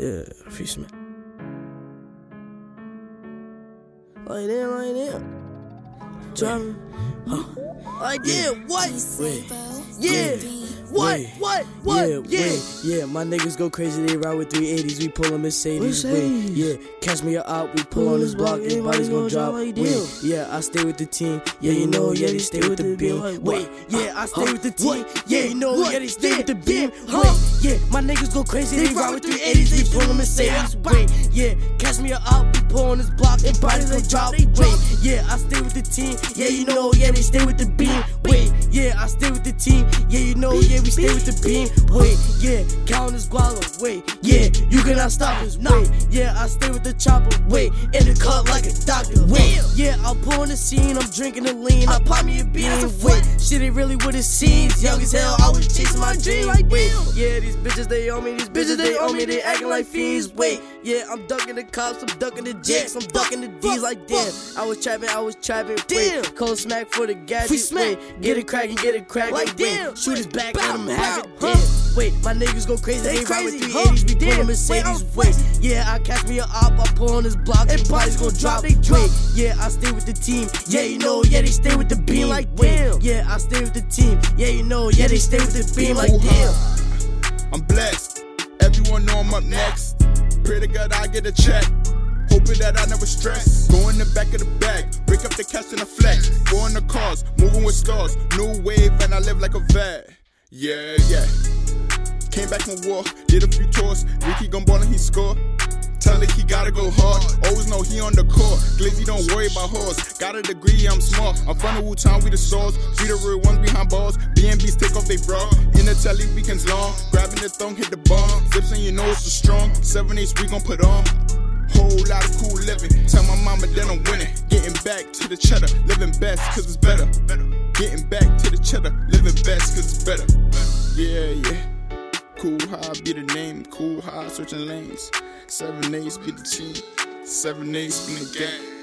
Yeah, peace, man. Like that, like that. Driving. Huh. Like that, what? Wait. Yeah. What? Wait. What? What? Yeah, Yeah. wait, yeah, my niggas go crazy, they ride with 380s, we pull a Mercedes, wait, yeah, catch me out, we pull on this block, everybody's gonna drop, like wait, yeah, I stay with the team, yeah, you know, yeah, they stay with the beam, wait, yeah, I stay with the team, yeah, you know, yeah, they stay with the beam, wait, yeah, my niggas go crazy, they ride with with 380s, we 380s, pull a they Mercedes, wait, yeah, catch me out, we pull on this block, everybody's gonna drop, wait, yeah, I stay with the team, yeah, you know, yeah, they stay with the beam, wait, yeah, I stay with the team, yeah, you know, yeah, we stay with the beam, wait, yeah, count this guala, wait, yeah, you cannot stop us, wait, yeah, I stay with the chopper, wait, in the cut like a doctor, wait, yeah, I'll pull on the scene, I'm drinking the lean, I pop me a bean, That's a wait, flat. Shit ain't really what it seems, young as hell, I was chasing my dreams, like wait, yeah, these bitches they on me, these bitches they on me, they acting like fiends, wait, yeah, I'm ducking the cops, I'm ducking the jacks, I'm ducking the D's like damn, I was trapping, I was trapping, Damn. cold smack for the gadget, smack. wait, get it crackin', get it crackin', Like damn. shoot his back, let him have it, damn. Wait, my niggas go crazy, They they, ride with crazy, 380s, we pull Damn. Mercedes, Wait, I'm wait, flexing. yeah, I catch me a op, I pull on this block, everybody's gonna drop, they drop. wait, yeah, I stay with the team, yeah, you know, yeah, they stay with the beam, like wait, yeah, I stay with the team, yeah, you know, yeah, they stay with the beam, like damn. I'm blessed. Everyone know I'm up next. Pray to God I get a check. Hoping that I never stress. Go in the back of the bag, break up the cash in the flex. Go in the cars, moving with stars. New wave and I live like a vet. Yeah, yeah. Came back from war, did a few tours. Ricky gon' ball and he score. Tell it he gotta go hard. Always know he on the court. Glizzy don't worry about horse. Got a degree, I'm smart. I'm from the Wu Town, we the stars. We the real ones behind balls. BNBs take off they bra. In the telly, weekends long. Grabbing the thong, hit the bomb. Zips and you know it's a strong. Seven eights we gon' put on. Whole lot of cool living. Tell my mama that I'm winning. Getting back to the cheddar. Living best cause it's better. Getting back to the cheddar. Living best cause it's better. Yeah, yeah. Cool high be the name. Cool high switching lanes. Seven eights be the team. Seven eights been the game.